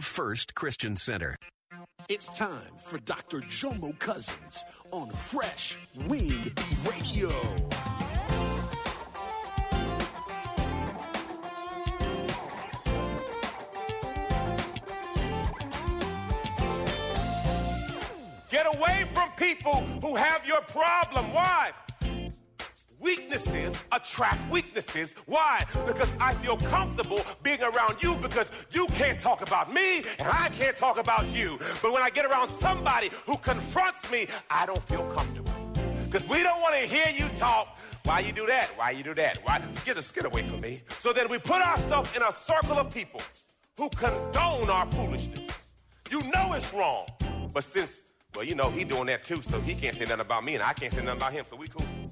First Christian Center. It's time for Dr. Jomo Cousins on Fresh Wind Radio. Get away from people who have your problem. Why? Weaknesses attract weaknesses. Why? Because I feel comfortable being around you because you can't talk about me and I can't talk about you. But when I get around somebody who confronts me, I don't feel comfortable. Because we don't want to hear you talk. Why you do that? Why you do that? Why? Get a away from me. So then we put ourselves in a circle of people who condone our foolishness. You know it's wrong. But since well, you know, he doing that too, so he can't say nothing about me, and I can't say nothing about him, so we cool.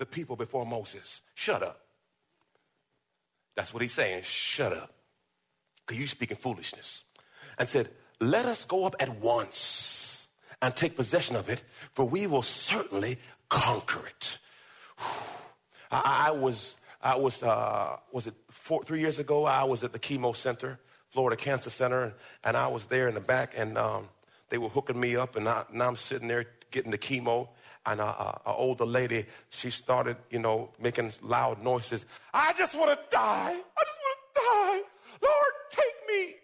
The people before Moses. Shut up. That's what he's saying. Shut up. Because you speaking foolishness. And said, Let us go up at once and take possession of it, for we will certainly conquer it. I, I was, I was, uh, was it four, three years ago? I was at the chemo center, Florida Cancer Center, and I was there in the back, and um, they were hooking me up, and, I, and I'm sitting there getting the chemo. And an older lady, she started, you know, making loud noises. I just want to die. I just want to die. Lord, take me.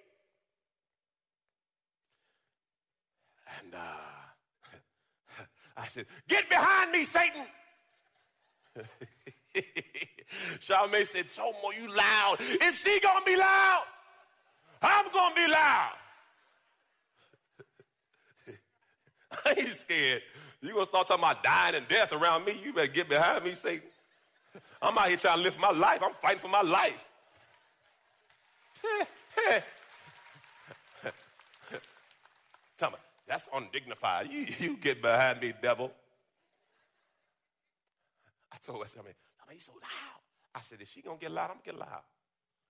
And uh, I said, Get behind me, Satan. Charmaine said, Jomo, you loud. If she gonna be loud, I'm gonna be loud. I ain't scared. You gonna start talking about dying and death around me? You better get behind me, Satan. I'm out here trying to live my life. I'm fighting for my life. Tell me, that's undignified. You, you get behind me, devil. I told her, I mean, I mean, he's so loud. I said, if she gonna get loud, I'm gonna get loud.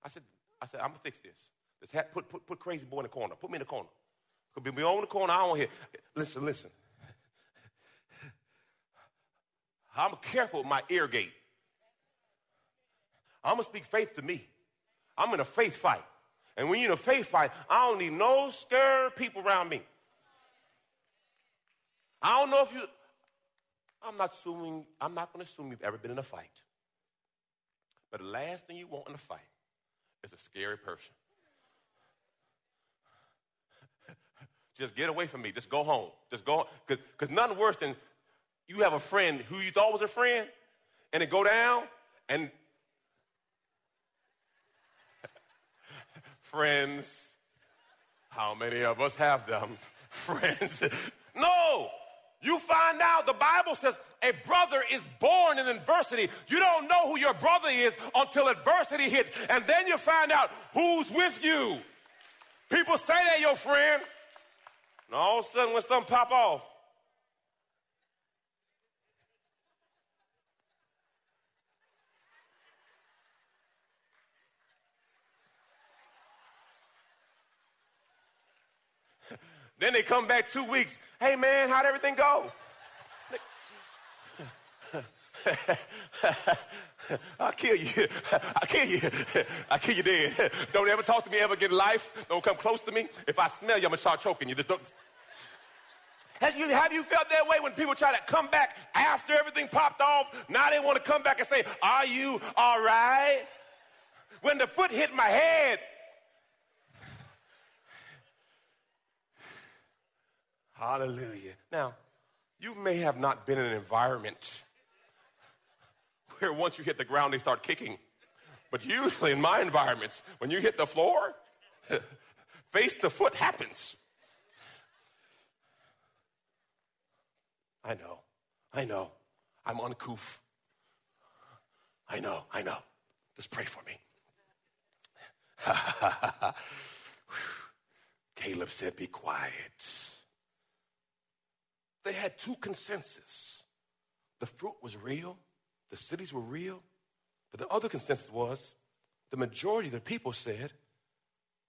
I said, I said, I'm gonna fix this. Let's have, put, put, put crazy boy in the corner. Put me in the corner. Could be me on the corner. I don't to hear. Listen, listen. I'm careful with my ear gate. I'm gonna speak faith to me. I'm in a faith fight. And when you're in a faith fight, I don't need no scared people around me. I don't know if you I'm not assuming, I'm not gonna assume you've ever been in a fight. But the last thing you want in a fight is a scary person. Just get away from me. Just go home. Just go cuz because nothing worse than you have a friend who you thought was a friend, and it go down, and friends, how many of us have them? friends. no! You find out the Bible says a brother is born in adversity. You don't know who your brother is until adversity hits. And then you find out who's with you. People say they're your friend. And all of a sudden, when something pop off, then they come back two weeks. Hey man, how'd everything go? I'll kill you. I'll kill you. I'll kill you dead. Don't ever talk to me ever again life. Don't come close to me. If I smell you, I'm gonna start choking you. Just don't. Has you, have you felt that way when people try to come back after everything popped off? Now they want to come back and say, Are you all right? When the foot hit my head, Hallelujah. Now, you may have not been in an environment where once you hit the ground, they start kicking. But usually in my environments, when you hit the floor, face to foot happens. I know, I know, I'm uncouth. I know, I know. Just pray for me. Caleb said, Be quiet. They had two consensus the fruit was real, the cities were real, but the other consensus was the majority of the people said,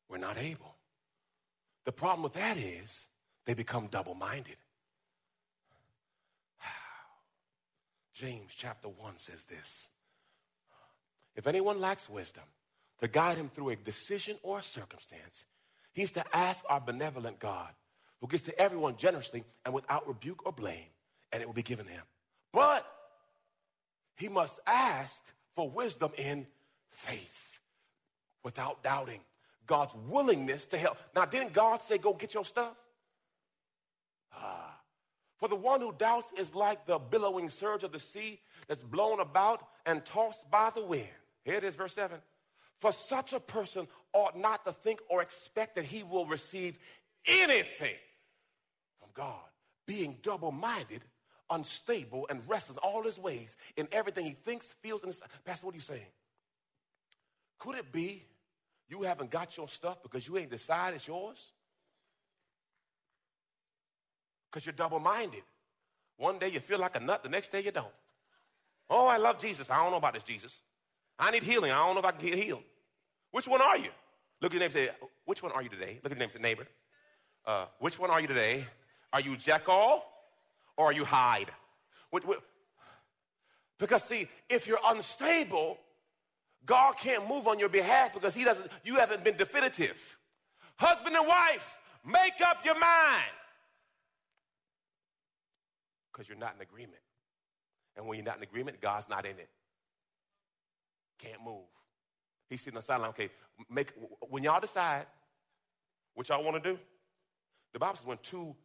We're not able. The problem with that is they become double minded. James chapter 1 says this If anyone lacks wisdom to guide him through a decision or a circumstance, he's to ask our benevolent God, who gives to everyone generously and without rebuke or blame, and it will be given him. But he must ask for wisdom in faith without doubting. God's willingness to help. Now, didn't God say, go get your stuff? Ah. For the one who doubts is like the billowing surge of the sea that's blown about and tossed by the wind. Here it is, verse 7. For such a person ought not to think or expect that he will receive anything God, being double minded, unstable, and restless all his ways in everything he thinks, feels, and Pastor, what are you saying? Could it be you haven't got your stuff because you ain't decided it's yours? because you're double minded. One day you feel like a nut, the next day you don't. Oh, I love Jesus. I don't know about this Jesus. I need healing. I don't know if I can get healed. Which one are you? Look at your name say, Which one are you today? Look at your neighbor. Uh, which one are you today? Are you Jekyll or are you Hyde? What, what? Because see, if you're unstable, God can't move on your behalf because He doesn't. You haven't been definitive. Husband and wife, make up your mind because you're not in agreement. And when you're not in agreement, God's not in it. Can't move. He's sitting on the sideline. Okay, make when y'all decide what y'all want to do. The Bible says when two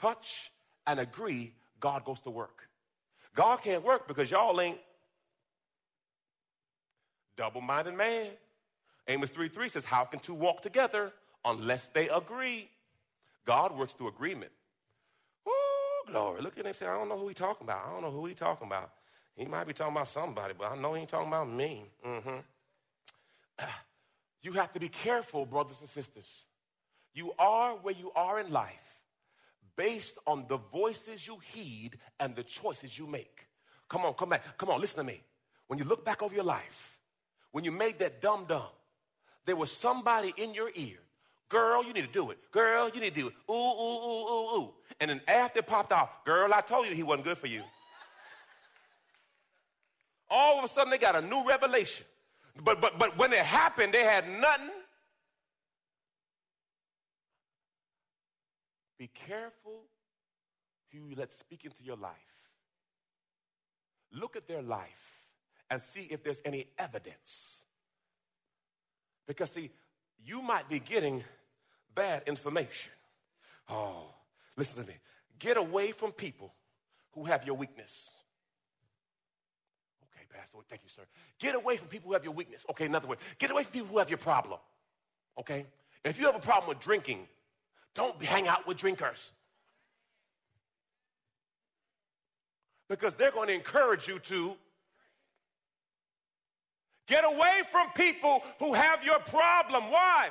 touch and agree, God goes to work. God can't work because y'all ain't double-minded man. Amos 3 3 says, How can two walk together unless they agree? God works through agreement glory. Look at him and say, I don't know who he talking about. I don't know who he talking about. He might be talking about somebody, but I know he ain't talking about me. Mm-hmm. You have to be careful, brothers and sisters. You are where you are in life based on the voices you heed and the choices you make. Come on, come back. Come on, listen to me. When you look back over your life, when you made that dumb dumb, there was somebody in your ear Girl, you need to do it. Girl, you need to do it. Ooh, ooh, ooh, ooh, ooh. And then after it popped off, girl, I told you he wasn't good for you. All of a sudden they got a new revelation. But but but when it happened, they had nothing. Be careful who you let speak into your life. Look at their life and see if there's any evidence. Because see, you might be getting bad information. Oh, listen to me. Get away from people who have your weakness. Okay, Pastor, thank you, sir. Get away from people who have your weakness. Okay, another way. Get away from people who have your problem. Okay? If you have a problem with drinking, don't hang out with drinkers. Because they're going to encourage you to get away from people who have your problem. Why?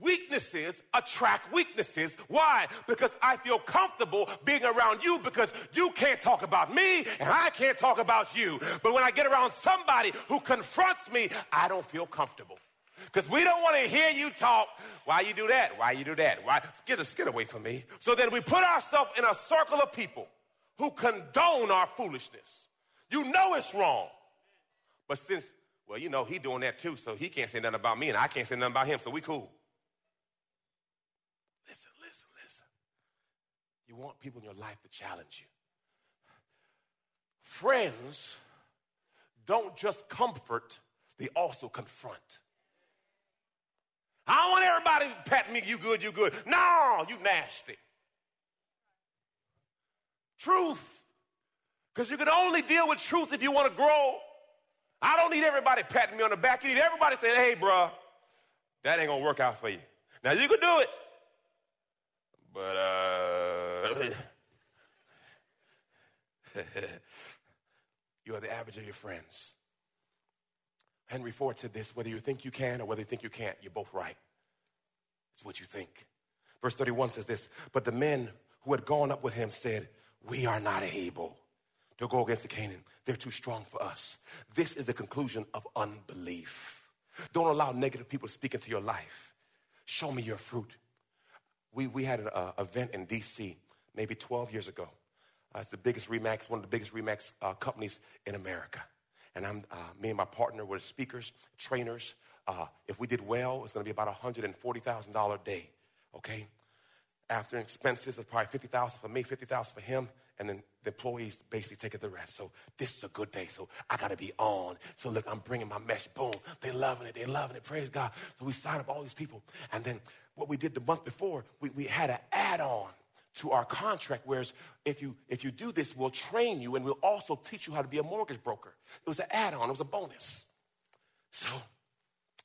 Weaknesses attract weaknesses. Why? Because I feel comfortable being around you because you can't talk about me and I can't talk about you. But when I get around somebody who confronts me, I don't feel comfortable. Because we don't want to hear you talk. Why you do that? Why you do that? Why? Get, get away from me. So then we put ourselves in a circle of people who condone our foolishness. You know it's wrong. But since, well, you know, he doing that too, so he can't say nothing about me and I can't say nothing about him, so we cool. Listen, listen, listen. You want people in your life to challenge you. Friends don't just comfort, they also confront. I don't want everybody patting me, you good, you good. No, you nasty. Truth. Because you can only deal with truth if you want to grow. I don't need everybody patting me on the back. You need everybody saying, hey, bro, that ain't going to work out for you. Now, you can do it. But, uh, you are the average of your friends. Henry Ford said this whether you think you can or whether you think you can't, you're both right. It's what you think. Verse 31 says this But the men who had gone up with him said, We are not able to go against the Canaan. They're too strong for us. This is the conclusion of unbelief. Don't allow negative people to speak into your life. Show me your fruit. We, we had an uh, event in D.C. maybe 12 years ago. Uh, it's the biggest RE/MAX, one of the biggest RE/MAX uh, companies in America. And I'm, uh, me and my partner were speakers, trainers. Uh, if we did well, it's going to be about a $140,000 a day, okay? After expenses, it's probably 50000 for me, 50000 for him, and then the employees basically take the rest. So this is a good day, so I got to be on. So look, I'm bringing my message. Boom, they loving it, they loving it. Praise God. So we signed up all these people, and then what we did the month before, we, we had an add-on to our contract, whereas if you if you do this, we'll train you and we'll also teach you how to be a mortgage broker. It was an add-on, it was a bonus. So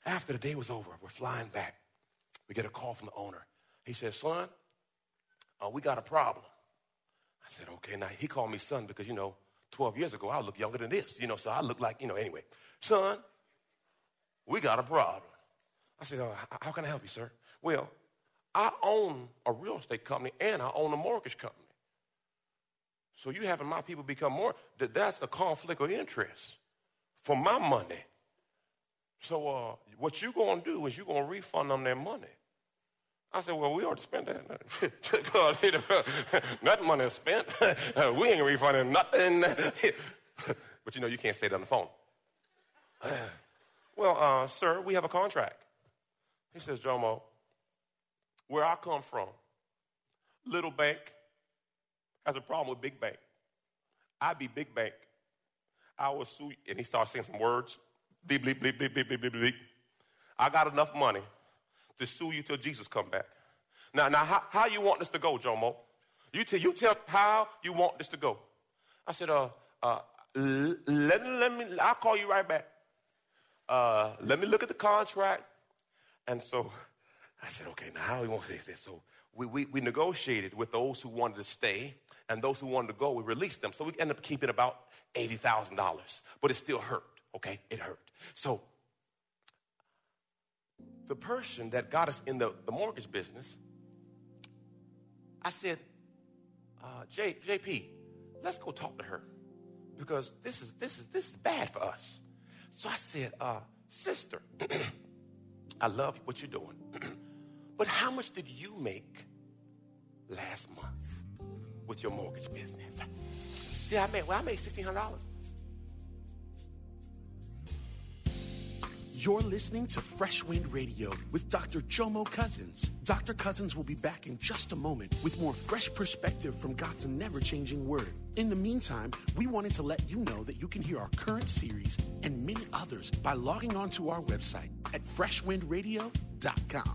after the day was over, we're flying back. We get a call from the owner. He says, son, uh, we got a problem. I said, okay. Now he called me son because, you know, 12 years ago I look younger than this, you know, so I look like, you know, anyway. Son, we got a problem. I said, uh, how can I help you, sir? Well, I own a real estate company and I own a mortgage company. So you having my people become more, that that's a conflict of interest for my money. So uh, what you gonna do is you gonna refund them their money. I said, well, we already spent that. that money is spent. we ain't refunding nothing. but you know, you can't say it on the phone. well, uh, sir, we have a contract. He says, Jomo, where I come from, little bank has a problem with big bank. I be big bank. I will sue, and he starts saying some words. Bleep, bleep, bleep, bleep, bleep, bleep, bleep, bleep. I got enough money to sue you till Jesus come back. Now, now, how, how you want this to go, Jomo? You tell, you tell how you want this to go. I said, uh, uh, let me, let me, I'll call you right back. Uh, let me look at the contract. And so I said, okay, now how do we want to fix this? So we, we, we negotiated with those who wanted to stay and those who wanted to go, we released them. So we ended up keeping about $80,000, but it still hurt, okay? It hurt. So the person that got us in the, the mortgage business, I said, uh, J, JP, let's go talk to her because this is, this is, this is bad for us. So I said, uh, sister, I love what you're doing. But how much did you make last month with your mortgage business? Yeah, I made, well, I made $1,600. You're listening to Fresh Wind Radio with Dr. Jomo Cousins. Dr. Cousins will be back in just a moment with more fresh perspective from God's never changing word. In the meantime, we wanted to let you know that you can hear our current series and many others by logging on to our website at freshwindradio.com.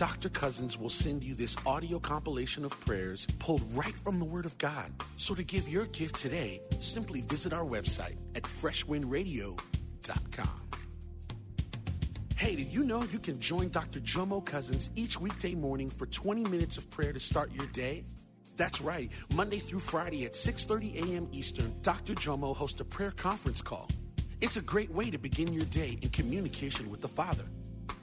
Dr. Cousins will send you this audio compilation of prayers pulled right from the Word of God. So to give your gift today, simply visit our website at freshwindradio.com. Hey, did you know you can join Dr. Jomo Cousins each weekday morning for 20 minutes of prayer to start your day? That's right. Monday through Friday at 6:30 a.m. Eastern, Dr. Jomo hosts a prayer conference call. It's a great way to begin your day in communication with the Father.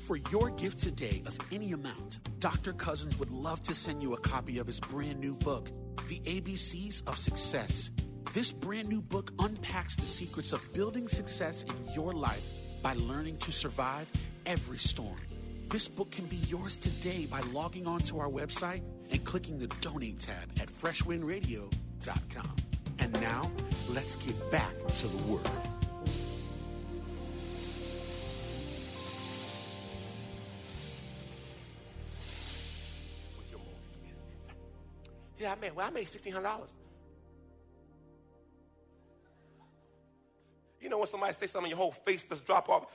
For your gift today of any amount, Dr. Cousins would love to send you a copy of his brand new book, The ABCs of Success. This brand new book unpacks the secrets of building success in your life by learning to survive every storm. This book can be yours today by logging on to our website and clicking the donate tab at freshwindradio.com. And now, let's get back to the word. Yeah, I made, well, I made $1,600. You know when somebody say something, your whole face just drop off?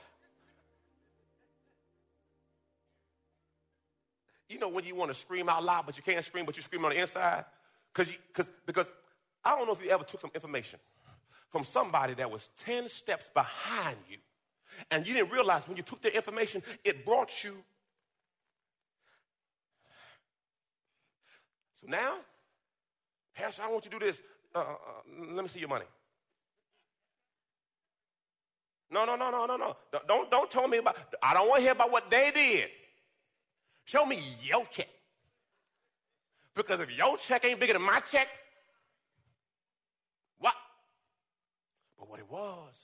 You know when you want to scream out loud, but you can't scream, but you scream on the inside? Cause cause, because I don't know if you ever took some information from somebody that was 10 steps behind you, and you didn't realize when you took their information, it brought you So now, Pastor, I want you to do this. Uh, uh, let me see your money. No, no, no, no, no, no. Don't, don't tell me about, I don't want to hear about what they did. Show me your check. Because if your check ain't bigger than my check, what? But what it was,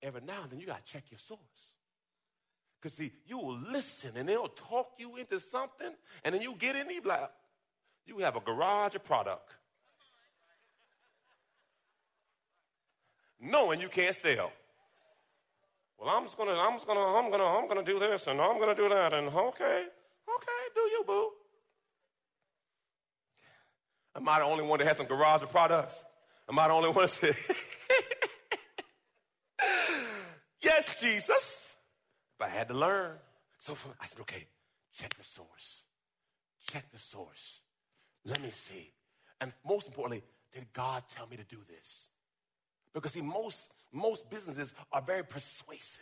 every now and then you got to check your source. Because see, you will listen and they'll talk you into something, and then you get in, you like, you have a garage of product. Knowing you can't sell. Well, I'm just gonna, I'm just gonna, I'm gonna, I'm gonna do this and I'm gonna do that, and okay, okay, do you, boo. Am I the only one that has some garage of products? Am I the only one that said, Yes, Jesus. But I had to learn. So I said, okay, check the source. Check the source. Let me see. And most importantly, did God tell me to do this? Because see, most, most businesses are very persuasive.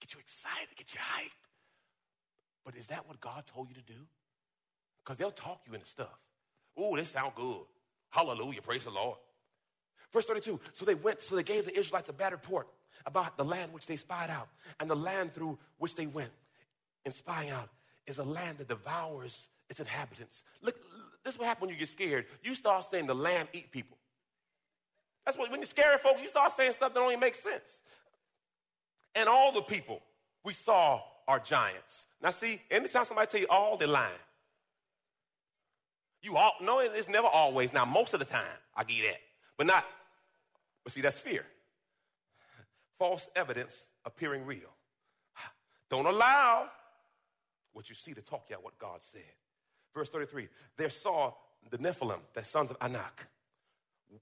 Get you excited, get you hyped. But is that what God told you to do? Because they'll talk you into stuff. Ooh, this sound good. Hallelujah, praise the Lord. Verse 32, so they went, so they gave the Israelites a bad report about the land which they spied out. And the land through which they went in spying out is a land that devours its inhabitants. Look, this is what happens when you get scared. You start saying the lamb eat people. That's what, when you're scared folk, you start saying stuff that only makes sense. And all the people we saw are giants. Now, see, anytime somebody tell you all, they're lying. You all, no, it's never always. Now, most of the time, I you that. But not, but see, that's fear. False evidence appearing real. Don't allow what you see to talk you out what God said. Verse 33, there saw the Nephilim, the sons of Anak.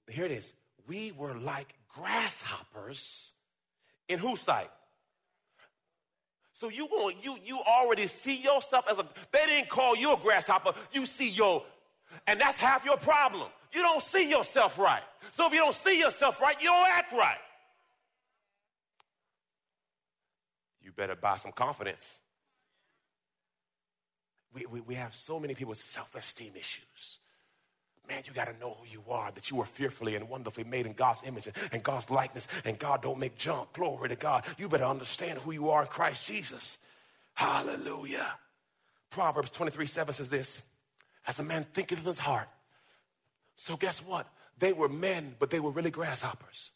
Here it is. We were like grasshoppers in whose sight? So you want you you already see yourself as a they didn't call you a grasshopper, you see your and that's half your problem. You don't see yourself right. So if you don't see yourself right, you don't act right. You better buy some confidence. We, we, we have so many people with self esteem issues. Man, you got to know who you are, that you are fearfully and wonderfully made in God's image and God's likeness, and God don't make junk. Glory to God. You better understand who you are in Christ Jesus. Hallelujah. Proverbs 23 7 says this As a man thinketh in his heart. So, guess what? They were men, but they were really grasshoppers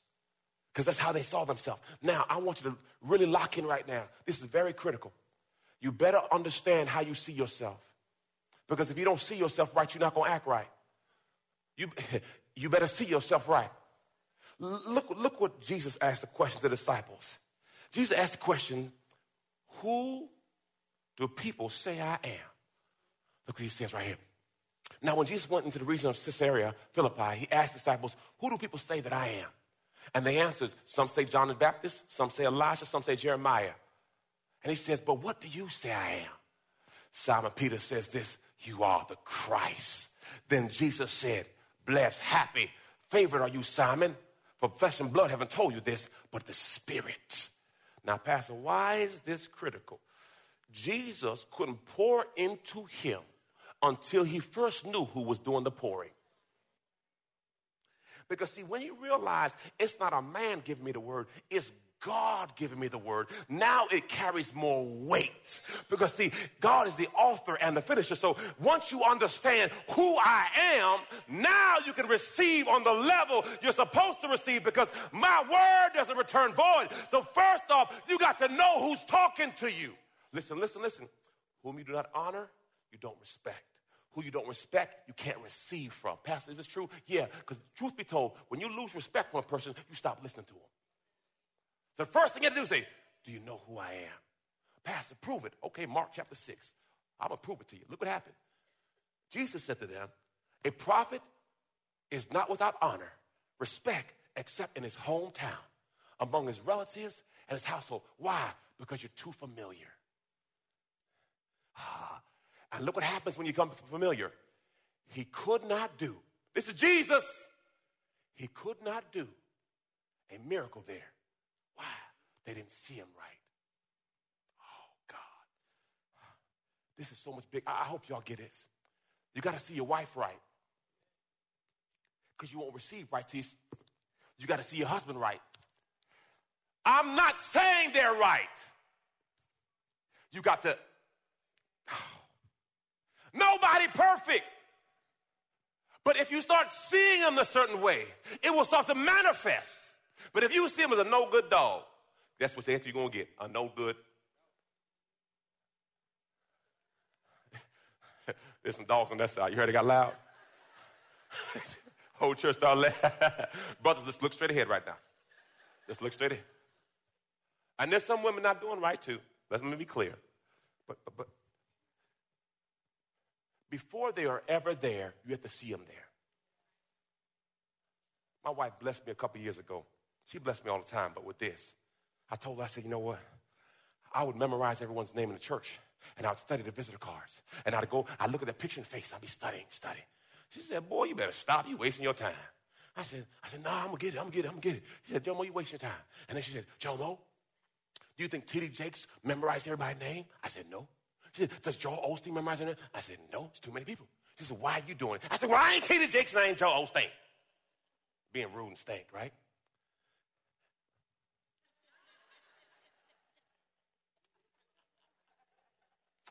because that's how they saw themselves. Now, I want you to really lock in right now. This is very critical. You better understand how you see yourself. Because if you don't see yourself right, you're not going to act right. You, you better see yourself right. Look, look what Jesus asked the question to the disciples. Jesus asked the question, Who do people say I am? Look what he says right here. Now, when Jesus went into the region of Caesarea Philippi, he asked the disciples, Who do people say that I am? And they answered, Some say John the Baptist, some say Elijah, some say Jeremiah. And he says, But what do you say I am? Simon Peter says this, You are the Christ. Then Jesus said, Blessed, happy, favored are you, Simon, for flesh and blood haven't told you this, but the Spirit. Now, Pastor, why is this critical? Jesus couldn't pour into him until he first knew who was doing the pouring. Because, see, when you realize it's not a man giving me the word, it's God giving me the word, now it carries more weight. Because see, God is the author and the finisher. So once you understand who I am, now you can receive on the level you're supposed to receive because my word doesn't return void. So first off, you got to know who's talking to you. Listen, listen, listen. Whom you do not honor, you don't respect. Who you don't respect, you can't receive from. Pastor, is this true? Yeah, because truth be told, when you lose respect for a person, you stop listening to them. The first thing you have to do is say, Do you know who I am? Pastor, prove it. Okay, Mark chapter 6. I'm going to prove it to you. Look what happened. Jesus said to them, A prophet is not without honor, respect, except in his hometown, among his relatives and his household. Why? Because you're too familiar. Ah, and look what happens when you come familiar. He could not do, this is Jesus, he could not do a miracle there? They didn't see him right. Oh, God. This is so much big. I, hope y'all get this. You got to see your wife right. Because you won't receive right. You, you got to see your husband right. I'm not saying they're right. You got to. Nobody perfect. But if you start seeing them a certain way, it will start to manifest. But if you see them as a no good dog, that's what answer you're going to get a no good. There's some dogs on that side. You heard it got loud? Whole church started laughing. Brothers, let's look straight ahead right now. Let's look straight ahead. And there's some women not doing right too. Let me be clear. But, but, but before they are ever there, you have to see them there. My wife blessed me a couple years ago. She blessed me all the time, but with this, I told her, I said, you know what? I would memorize everyone's name in the church, and I would study the visitor cards. And I'd go, I'd look at the picture and face, I'd be studying, studying. She said, boy, you better stop. You wasting your time. I said, I said, nah, I'm gonna get it, I'm gonna get it, I'm gonna get it. She said, Jomo, you wasting your time. And then she said, Jomo, do you think T.D. Jakes memorized everybody's name? I said, no. She said, does Joel Osteen memorize her name? I said, no, it's too many people. She said, why are you doing it? I said, well, I ain't T.D. Jakes and I ain't Joel Osteen. Being rude and stank, right?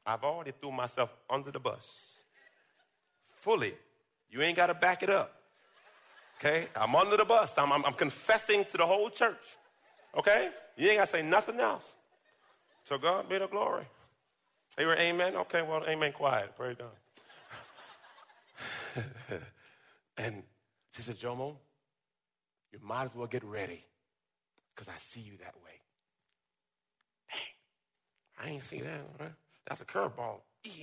I've already threw myself under the bus. Fully. You ain't got to back it up. Okay? I'm under the bus. I'm, I'm, I'm confessing to the whole church. Okay? You ain't got to say nothing else. So God be the glory. They amen? Okay, well, amen quiet. Pray God. and she said, Jomo, you might as well get ready because I see you that way. Dang, I ain't see that. Right? That's a curveball.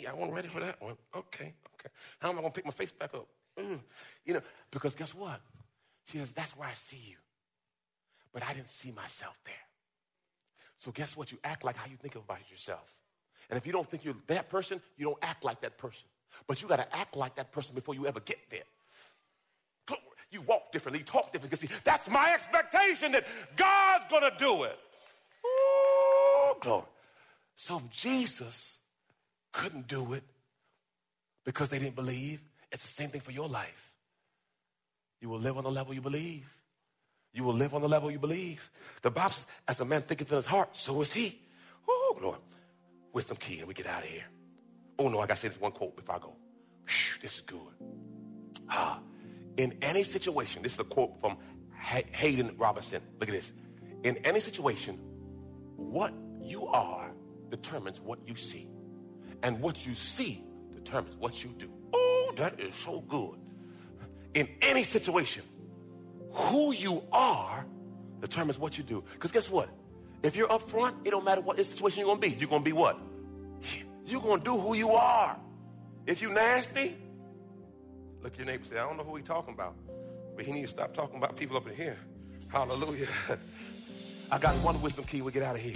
I wasn't ready for that one. Okay, okay. How am I going to pick my face back up? Mm. You know, because guess what? She says, that's where I see you. But I didn't see myself there. So guess what? You act like how you think about yourself. And if you don't think you're that person, you don't act like that person. But you got to act like that person before you ever get there. You walk differently, you talk differently. See, that's my expectation that God's going to do it. Ooh, glory. So if Jesus couldn't do it because they didn't believe, it's the same thing for your life. You will live on the level you believe. You will live on the level you believe. The Bible says, as a man thinketh in his heart, so is he. Oh, Lord. Wisdom key, and we get out of here. Oh, no, I got to say this one quote before I go. This is good. Ah, in any situation, this is a quote from Hayden Robinson. Look at this. In any situation, what you are determines what you see. And what you see determines what you do. Oh, that is so good. In any situation, who you are determines what you do. Because guess what? If you're up front, it don't matter what situation you're going to be. You're going to be what? You're going to do who you are. If you nasty, look your neighbor say, I don't know who he talking about. But he needs to stop talking about people up in here. Hallelujah. I got one wisdom key. We get out of here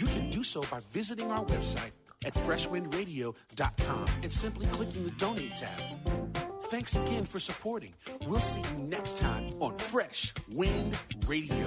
you can do so by visiting our website at freshwindradio.com and simply clicking the donate tab. Thanks again for supporting. We'll see you next time on Fresh Wind Radio.